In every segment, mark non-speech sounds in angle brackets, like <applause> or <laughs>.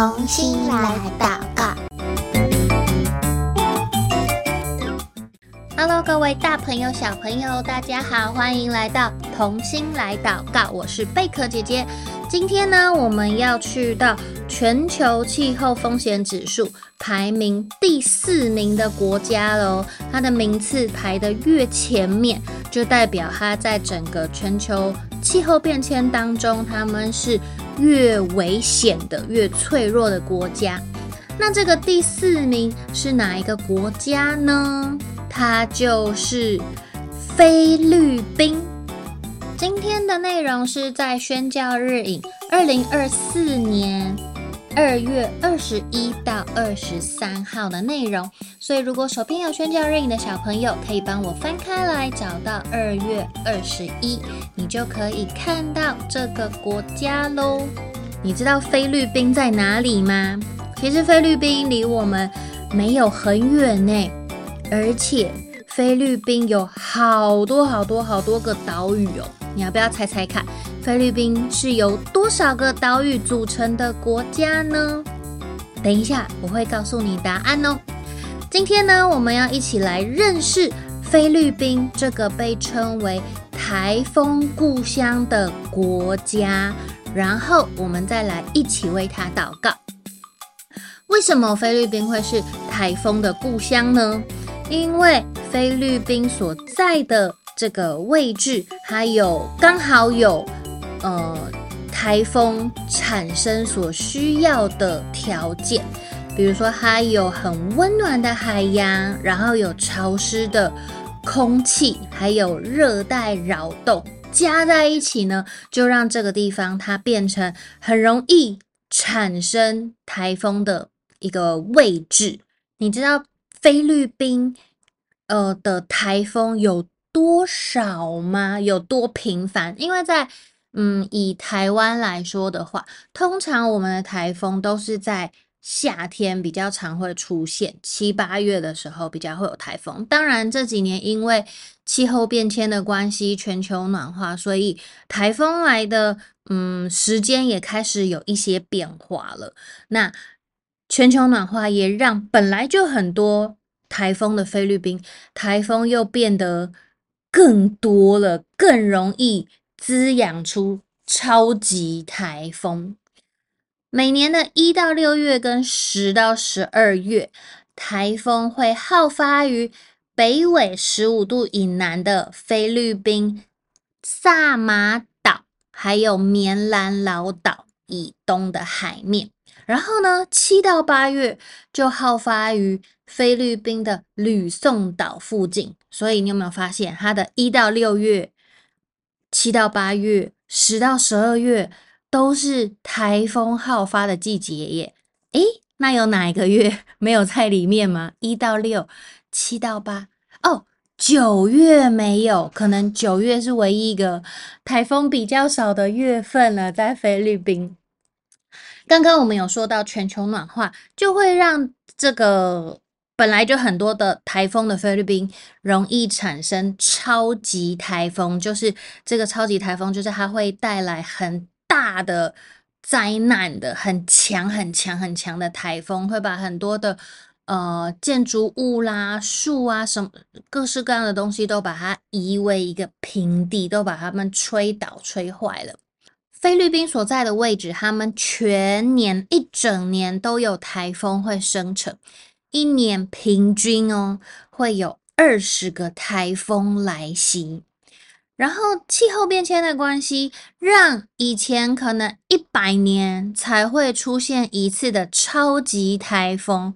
同心来祷告。Hello，各位大朋友、小朋友，大家好，欢迎来到同心来祷告。我是贝壳姐姐。今天呢，我们要去到全球气候风险指数排名第四名的国家喽。它的名次排得越前面，就代表它在整个全球气候变迁当中，他们是越危险的、越脆弱的国家。那这个第四名是哪一个国家呢？它就是菲律宾。今天的内容是在宣教日影二零二四年二月二十一到二十三号的内容，所以如果手边有宣教日影的小朋友，可以帮我翻开来找到二月二十一，你就可以看到这个国家喽。你知道菲律宾在哪里吗？其实菲律宾离我们没有很远呢，而且菲律宾有好多好多好多个岛屿哦。你要不要猜猜看，菲律宾是由多少个岛屿组成的国家呢？等一下，我会告诉你答案哦。今天呢，我们要一起来认识菲律宾这个被称为台风故乡的国家，然后我们再来一起为它祷告。为什么菲律宾会是台风的故乡呢？因为菲律宾所在的这个位置，还有刚好有呃台风产生所需要的条件，比如说它有很温暖的海洋，然后有潮湿的空气，还有热带扰动，加在一起呢，就让这个地方它变成很容易产生台风的一个位置。你知道菲律宾呃的台风有多少吗？有多频繁？因为在嗯，以台湾来说的话，通常我们的台风都是在夏天比较常会出现，七八月的时候比较会有台风。当然这几年因为气候变迁的关系，全球暖化，所以台风来的嗯时间也开始有一些变化了。那全球暖化也让本来就很多台风的菲律宾，台风又变得。更多了，更容易滋养出超级台风。每年的一到六月跟十到十二月，台风会好发于北纬十五度以南的菲律宾萨马岛，还有棉兰老岛以东的海面。然后呢，七到八月就好发于菲律宾的吕宋岛附近。所以你有没有发现，它的一到六月、七到八月、十到十二月都是台风好发的季节耶？诶，那有哪一个月 <laughs> 没有在里面吗？一到六、七到八，哦，九月没有，可能九月是唯一一个台风比较少的月份了，在菲律宾。刚刚我们有说到全球暖化，就会让这个本来就很多的台风的菲律宾容易产生超级台风，就是这个超级台风，就是它会带来很大的灾难的，很强很强很强的台风，会把很多的呃建筑物啦、树啊什么各式各样的东西都把它夷为一个平地，都把它们吹倒、吹坏了。菲律宾所在的位置，他们全年一整年都有台风会生成，一年平均哦会有二十个台风来袭。然后气候变迁的关系，让以前可能一百年才会出现一次的超级台风，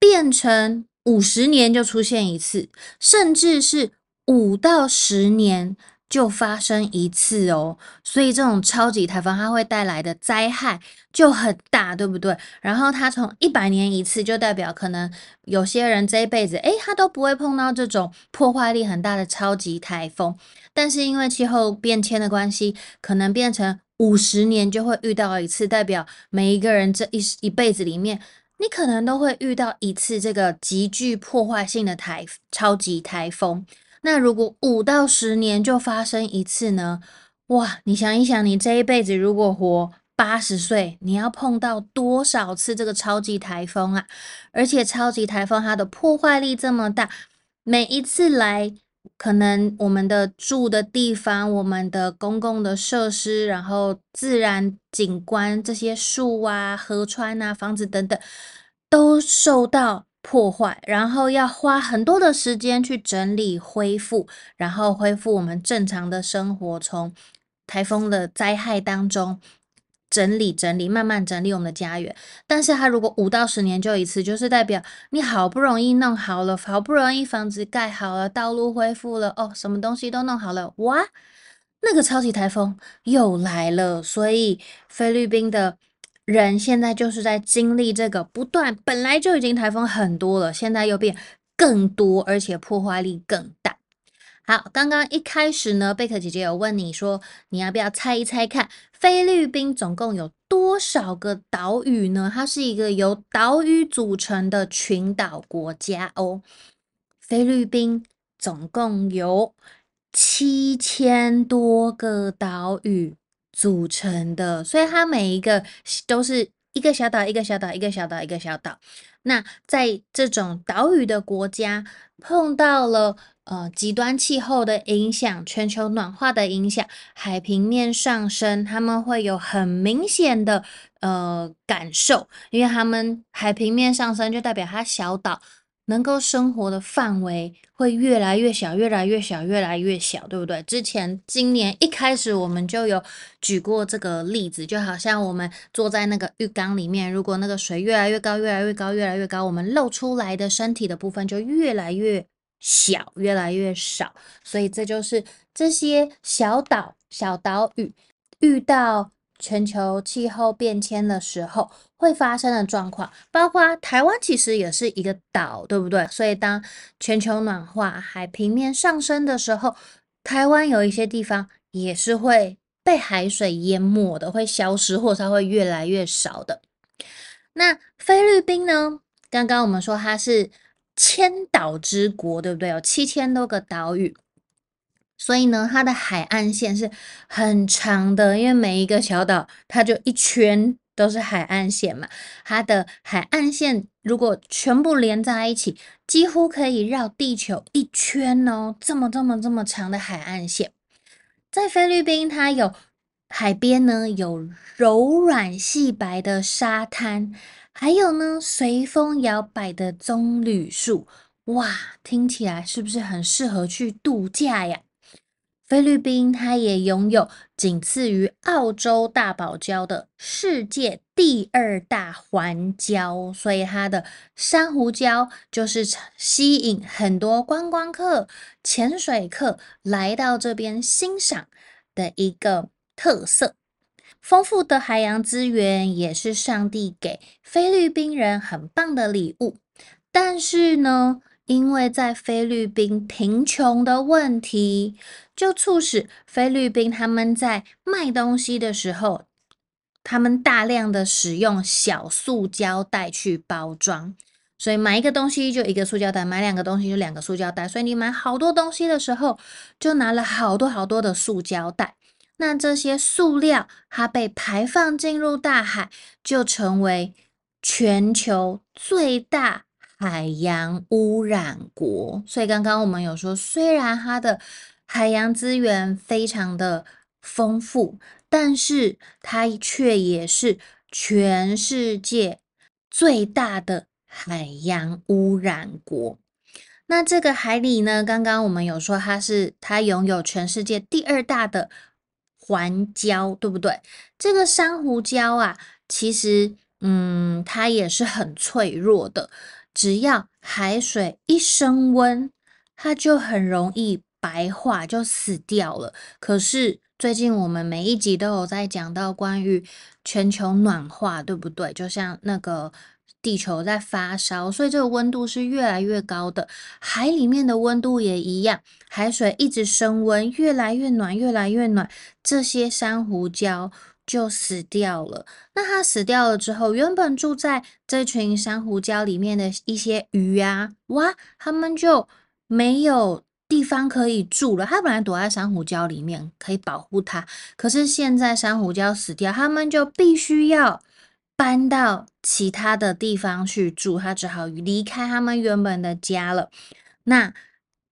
变成五十年就出现一次，甚至是五到十年。就发生一次哦，所以这种超级台风它会带来的灾害就很大，对不对？然后它从一百年一次，就代表可能有些人这一辈子，诶，他都不会碰到这种破坏力很大的超级台风。但是因为气候变迁的关系，可能变成五十年就会遇到一次，代表每一个人这一一辈子里面，你可能都会遇到一次这个极具破坏性的台超级台风。那如果五到十年就发生一次呢？哇，你想一想，你这一辈子如果活八十岁，你要碰到多少次这个超级台风啊？而且超级台风它的破坏力这么大，每一次来，可能我们的住的地方、我们的公共的设施，然后自然景观这些树啊、河川啊、房子等等，都受到破坏，然后要花很多的时间去整理、恢复，然后恢复我们正常的生活，从台风的灾害当中。整理整理，慢慢整理我们的家园。但是它如果五到十年就一次，就是代表你好不容易弄好了，好不容易房子盖好了，道路恢复了，哦，什么东西都弄好了，哇，那个超级台风又来了。所以菲律宾的人现在就是在经历这个不断，本来就已经台风很多了，现在又变更多，而且破坏力更大。好，刚刚一开始呢，贝克姐姐有问你说，你要不要猜一猜看，菲律宾总共有多少个岛屿呢？它是一个由岛屿组成的群岛国家哦。菲律宾总共有七千多个岛屿组成的，所以它每一个都是一个小岛，一个小岛，一个小岛，一个小岛。那在这种岛屿的国家碰到了。呃，极端气候的影响，全球暖化的影响，海平面上升，他们会有很明显的呃感受，因为他们海平面上升，就代表它小岛能够生活的范围会越来越小，越来越小，越来越小，对不对？之前今年一开始我们就有举过这个例子，就好像我们坐在那个浴缸里面，如果那个水越来越高，越来越高，越来越高，我们露出来的身体的部分就越来越。小越来越少，所以这就是这些小岛、小岛屿遇到全球气候变迁的时候会发生的状况。包括台湾其实也是一个岛，对不对？所以当全球暖化、海平面上升的时候，台湾有一些地方也是会被海水淹没的，会消失，或者它会越来越少的。那菲律宾呢？刚刚我们说它是。千岛之国，对不对？有七千多个岛屿，所以呢，它的海岸线是很长的。因为每一个小岛，它就一圈都是海岸线嘛。它的海岸线如果全部连在一起，几乎可以绕地球一圈哦。这么这么这么长的海岸线，在菲律宾，它有海边呢，有柔软细白的沙滩。还有呢，随风摇摆的棕榈树，哇，听起来是不是很适合去度假呀？菲律宾它也拥有仅次于澳洲大堡礁的世界第二大环礁，所以它的珊瑚礁就是吸引很多观光客、潜水客来到这边欣赏的一个特色。丰富的海洋资源也是上帝给菲律宾人很棒的礼物，但是呢，因为在菲律宾贫穷的问题，就促使菲律宾他们在卖东西的时候，他们大量的使用小塑胶袋去包装，所以买一个东西就一个塑胶袋，买两个东西就两个塑胶袋，所以你买好多东西的时候，就拿了好多好多的塑胶袋。那这些塑料它被排放进入大海，就成为全球最大海洋污染国。所以刚刚我们有说，虽然它的海洋资源非常的丰富，但是它却也是全世界最大的海洋污染国。那这个海里呢，刚刚我们有说它是它拥有全世界第二大的。环礁对不对？这个珊瑚礁啊，其实嗯，它也是很脆弱的。只要海水一升温，它就很容易白化，就死掉了。可是最近我们每一集都有在讲到关于全球暖化，对不对？就像那个。地球在发烧，所以这个温度是越来越高的。海里面的温度也一样，海水一直升温，越来越暖，越来越暖，这些珊瑚礁就死掉了。那它死掉了之后，原本住在这群珊瑚礁里面的一些鱼啊，哇，它们就没有地方可以住了。它本来躲在珊瑚礁里面，可以保护它。可是现在珊瑚礁死掉，它们就必须要搬到其他的地方去住。它只好离开它们原本的家了。那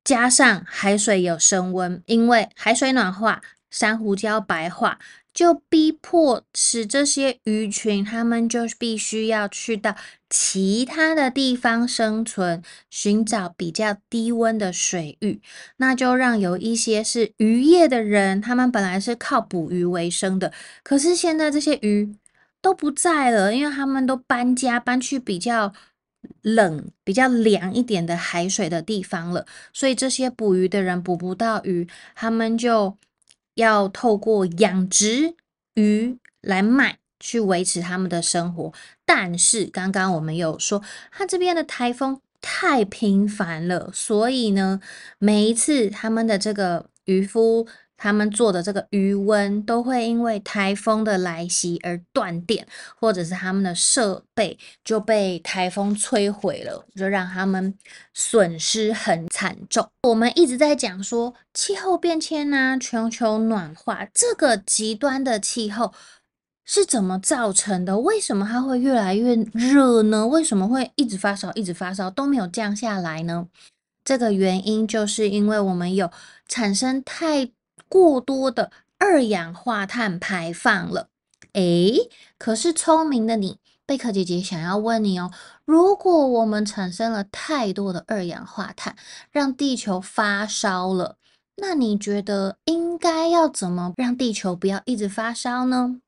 加上海水有升温，因为海水暖化，珊瑚礁白化。就逼迫使这些鱼群，它们就必须要去到其他的地方生存，寻找比较低温的水域。那就让有一些是渔业的人，他们本来是靠捕鱼为生的，可是现在这些鱼都不在了，因为他们都搬家，搬去比较冷、比较凉一点的海水的地方了。所以这些捕鱼的人捕不到鱼，他们就。要透过养殖鱼来卖，去维持他们的生活。但是刚刚我们有说，他这边的台风太频繁了，所以呢，每一次他们的这个渔夫。他们做的这个余温都会因为台风的来袭而断电，或者是他们的设备就被台风摧毁了，就让他们损失很惨重。我们一直在讲说气候变迁呐，全球暖化这个极端的气候是怎么造成的？为什么它会越来越热呢？为什么会一直发烧，一直发烧都没有降下来呢？这个原因就是因为我们有产生太过多的二氧化碳排放了，诶，可是聪明的你，贝壳姐姐想要问你哦，如果我们产生了太多的二氧化碳，让地球发烧了，那你觉得应该要怎么让地球不要一直发烧呢？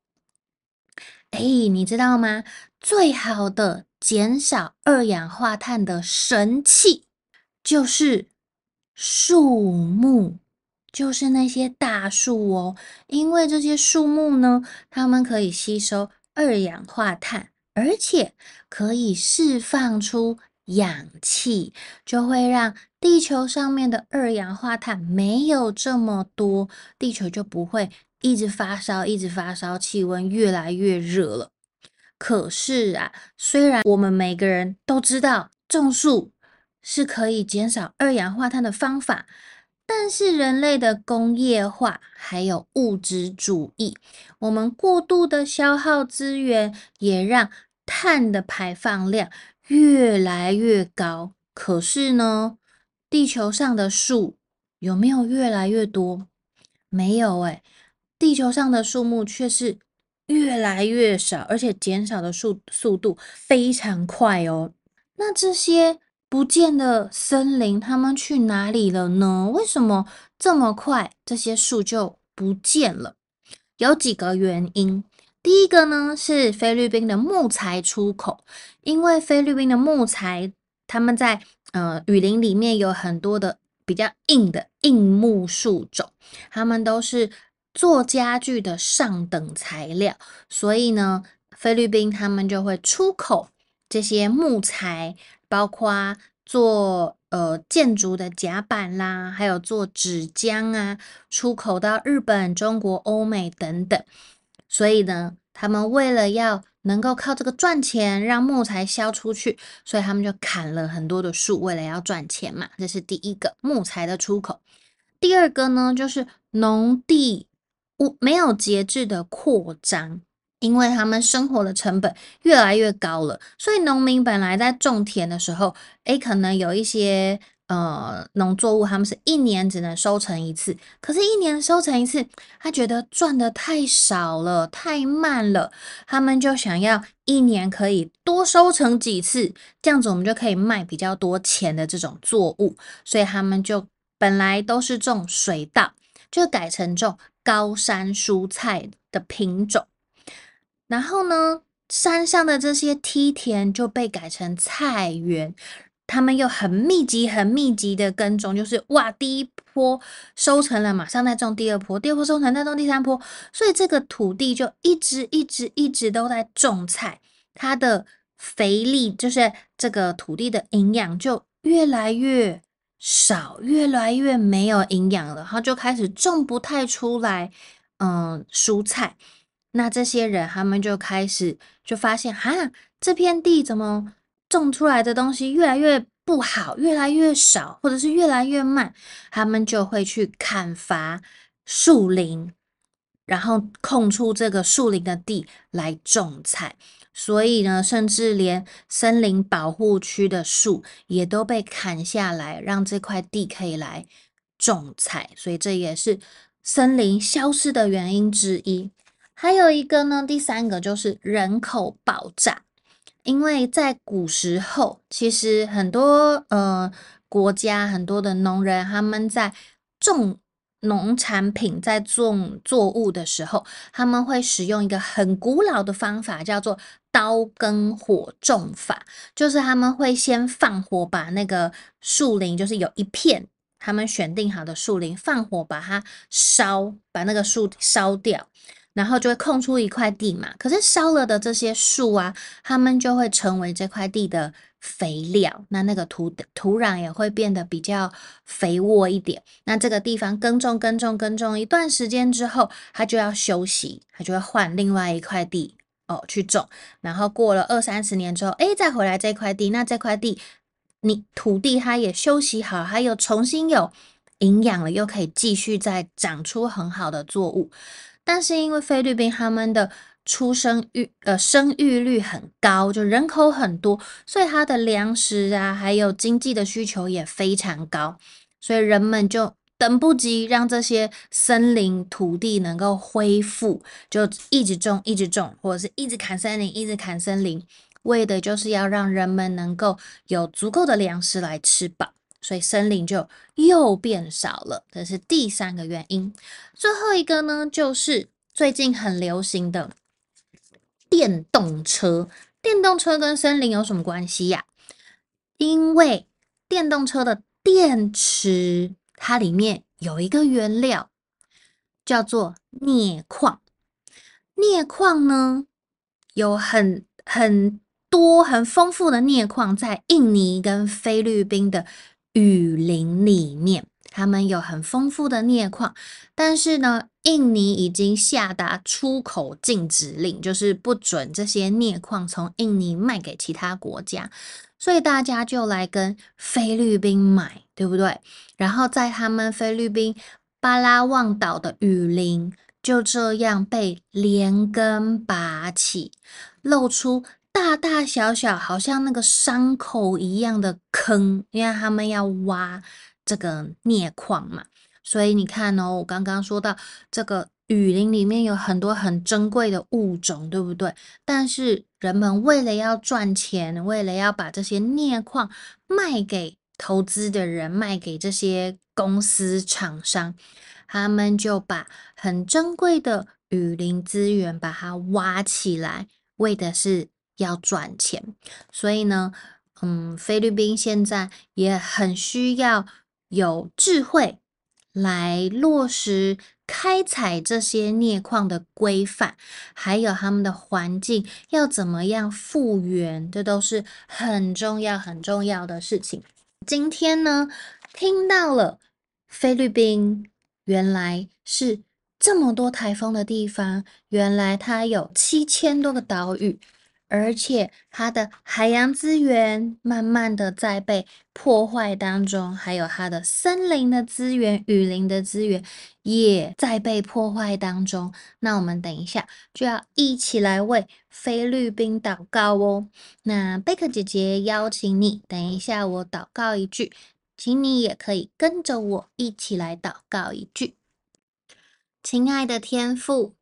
诶，你知道吗？最好的减少二氧化碳的神器就是树木。就是那些大树哦，因为这些树木呢，它们可以吸收二氧化碳，而且可以释放出氧气，就会让地球上面的二氧化碳没有这么多，地球就不会一直发烧，一直发烧，气温越来越热了。可是啊，虽然我们每个人都知道种树是可以减少二氧化碳的方法。但是人类的工业化还有物质主义，我们过度的消耗资源，也让碳的排放量越来越高。可是呢，地球上的树有没有越来越多？没有诶，地球上的树木却是越来越少，而且减少的速速度非常快哦。那这些。不见的森林，他们去哪里了呢？为什么这么快这些树就不见了？有几个原因。第一个呢是菲律宾的木材出口，因为菲律宾的木材，他们在呃雨林里面有很多的比较硬的硬木树种，它们都是做家具的上等材料，所以呢，菲律宾他们就会出口这些木材。包括做呃建筑的甲板啦，还有做纸浆啊，出口到日本、中国、欧美等等。所以呢，他们为了要能够靠这个赚钱，让木材销出去，所以他们就砍了很多的树，为了要赚钱嘛。这是第一个木材的出口。第二个呢，就是农地无没有节制的扩张。因为他们生活的成本越来越高了，所以农民本来在种田的时候，诶，可能有一些呃农作物，他们是一年只能收成一次，可是，一年收成一次，他觉得赚的太少了，太慢了，他们就想要一年可以多收成几次，这样子我们就可以卖比较多钱的这种作物，所以他们就本来都是种水稻，就改成种高山蔬菜的品种。然后呢，山上的这些梯田就被改成菜园，他们又很密集、很密集的耕种，就是哇，第一波收成了，马上再种第二波，第二波收成再种第三波，所以这个土地就一直、一直、一直都在种菜，它的肥力就是这个土地的营养就越来越少，越来越没有营养了，然后就开始种不太出来，嗯，蔬菜。那这些人，他们就开始就发现，哈，这片地怎么种出来的东西越来越不好，越来越少，或者是越来越慢，他们就会去砍伐树林，然后空出这个树林的地来种菜。所以呢，甚至连森林保护区的树也都被砍下来，让这块地可以来种菜。所以这也是森林消失的原因之一。还有一个呢，第三个就是人口爆炸。因为在古时候，其实很多呃国家很多的农人他们在种农产品、在种作物的时候，他们会使用一个很古老的方法，叫做刀耕火种法。就是他们会先放火把那个树林，就是有一片他们选定好的树林，放火把它烧，把那个树烧掉。然后就会空出一块地嘛，可是烧了的这些树啊，它们就会成为这块地的肥料，那那个土土壤也会变得比较肥沃一点。那这个地方耕种耕种耕种一段时间之后，它就要休息，它就会换另外一块地哦去种。然后过了二三十年之后，诶，再回来这块地，那这块地你土地它也休息好，还有重新有营养了，又可以继续再长出很好的作物。但是因为菲律宾他们的出生育呃生育率很高，就人口很多，所以它的粮食啊还有经济的需求也非常高，所以人们就等不及让这些森林土地能够恢复，就一直种一直种，或者是一直砍森林一直砍森林，为的就是要让人们能够有足够的粮食来吃饱。所以森林就又变少了，这是第三个原因。最后一个呢，就是最近很流行的电动车。电动车跟森林有什么关系呀？因为电动车的电池，它里面有一个原料叫做镍矿。镍矿呢，有很很多很丰富的镍矿在印尼跟菲律宾的。雨林里面，他们有很丰富的镍矿，但是呢，印尼已经下达出口禁止令，就是不准这些镍矿从印尼卖给其他国家，所以大家就来跟菲律宾买，对不对？然后在他们菲律宾巴拉望岛的雨林，就这样被连根拔起，露出。大大小小，好像那个伤口一样的坑，因为他们要挖这个镍矿嘛，所以你看哦，我刚刚说到这个雨林里面有很多很珍贵的物种，对不对？但是人们为了要赚钱，为了要把这些镍矿卖给投资的人，卖给这些公司厂商，他们就把很珍贵的雨林资源把它挖起来，为的是。要赚钱，所以呢，嗯，菲律宾现在也很需要有智慧来落实开采这些镍矿的规范，还有他们的环境要怎么样复原，这都是很重要很重要的事情。今天呢，听到了菲律宾原来是这么多台风的地方，原来它有七千多个岛屿。而且它的海洋资源慢慢的在被破坏当中，还有它的森林的资源、雨林的资源也在被破坏当中。那我们等一下就要一起来为菲律宾祷告哦。那贝克姐姐邀请你，等一下我祷告一句，请你也可以跟着我一起来祷告一句。亲爱的天父。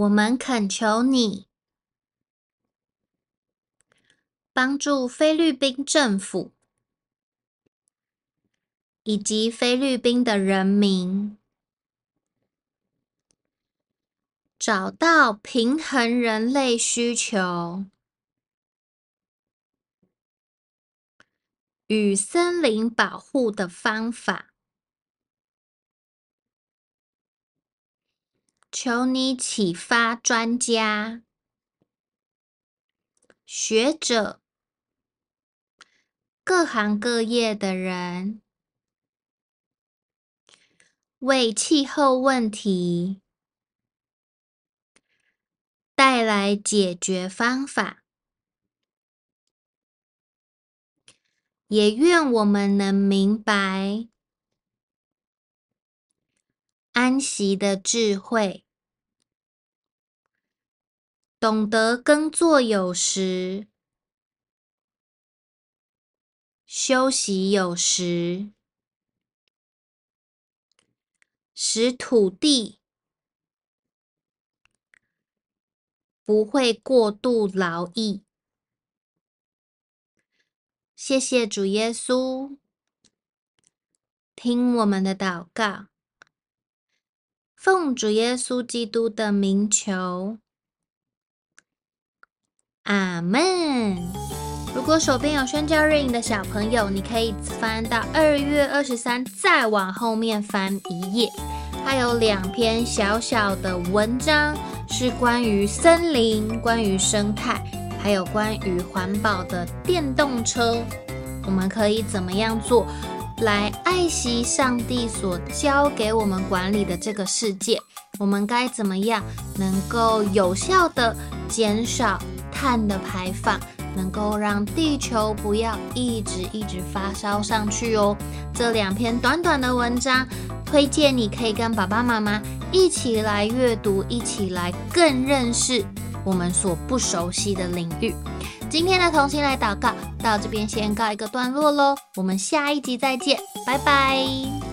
我们恳求你帮助菲律宾政府以及菲律宾的人民找到平衡人类需求与森林保护的方法。求你启发专家、学者、各行各业的人，为气候问题带来解决方法，也愿我们能明白安息的智慧，懂得耕作有时，休息有时，使土地不会过度劳役。谢谢主耶稣，听我们的祷告，奉主耶稣基督的名求，阿门。如果手边有宣教日影的小朋友，你可以翻到二月二十三，再往后面翻一页，它有两篇小小的文章，是关于森林、关于生态。还有关于环保的电动车，我们可以怎么样做来爱惜上帝所交给我们管理的这个世界？我们该怎么样能够有效地减少碳的排放，能够让地球不要一直一直发烧上去哦？这两篇短短的文章，推荐你可以跟爸爸妈妈一起来阅读，一起来更认识。我们所不熟悉的领域，今天的同心来祷告到这边先告一个段落喽，我们下一集再见，拜拜。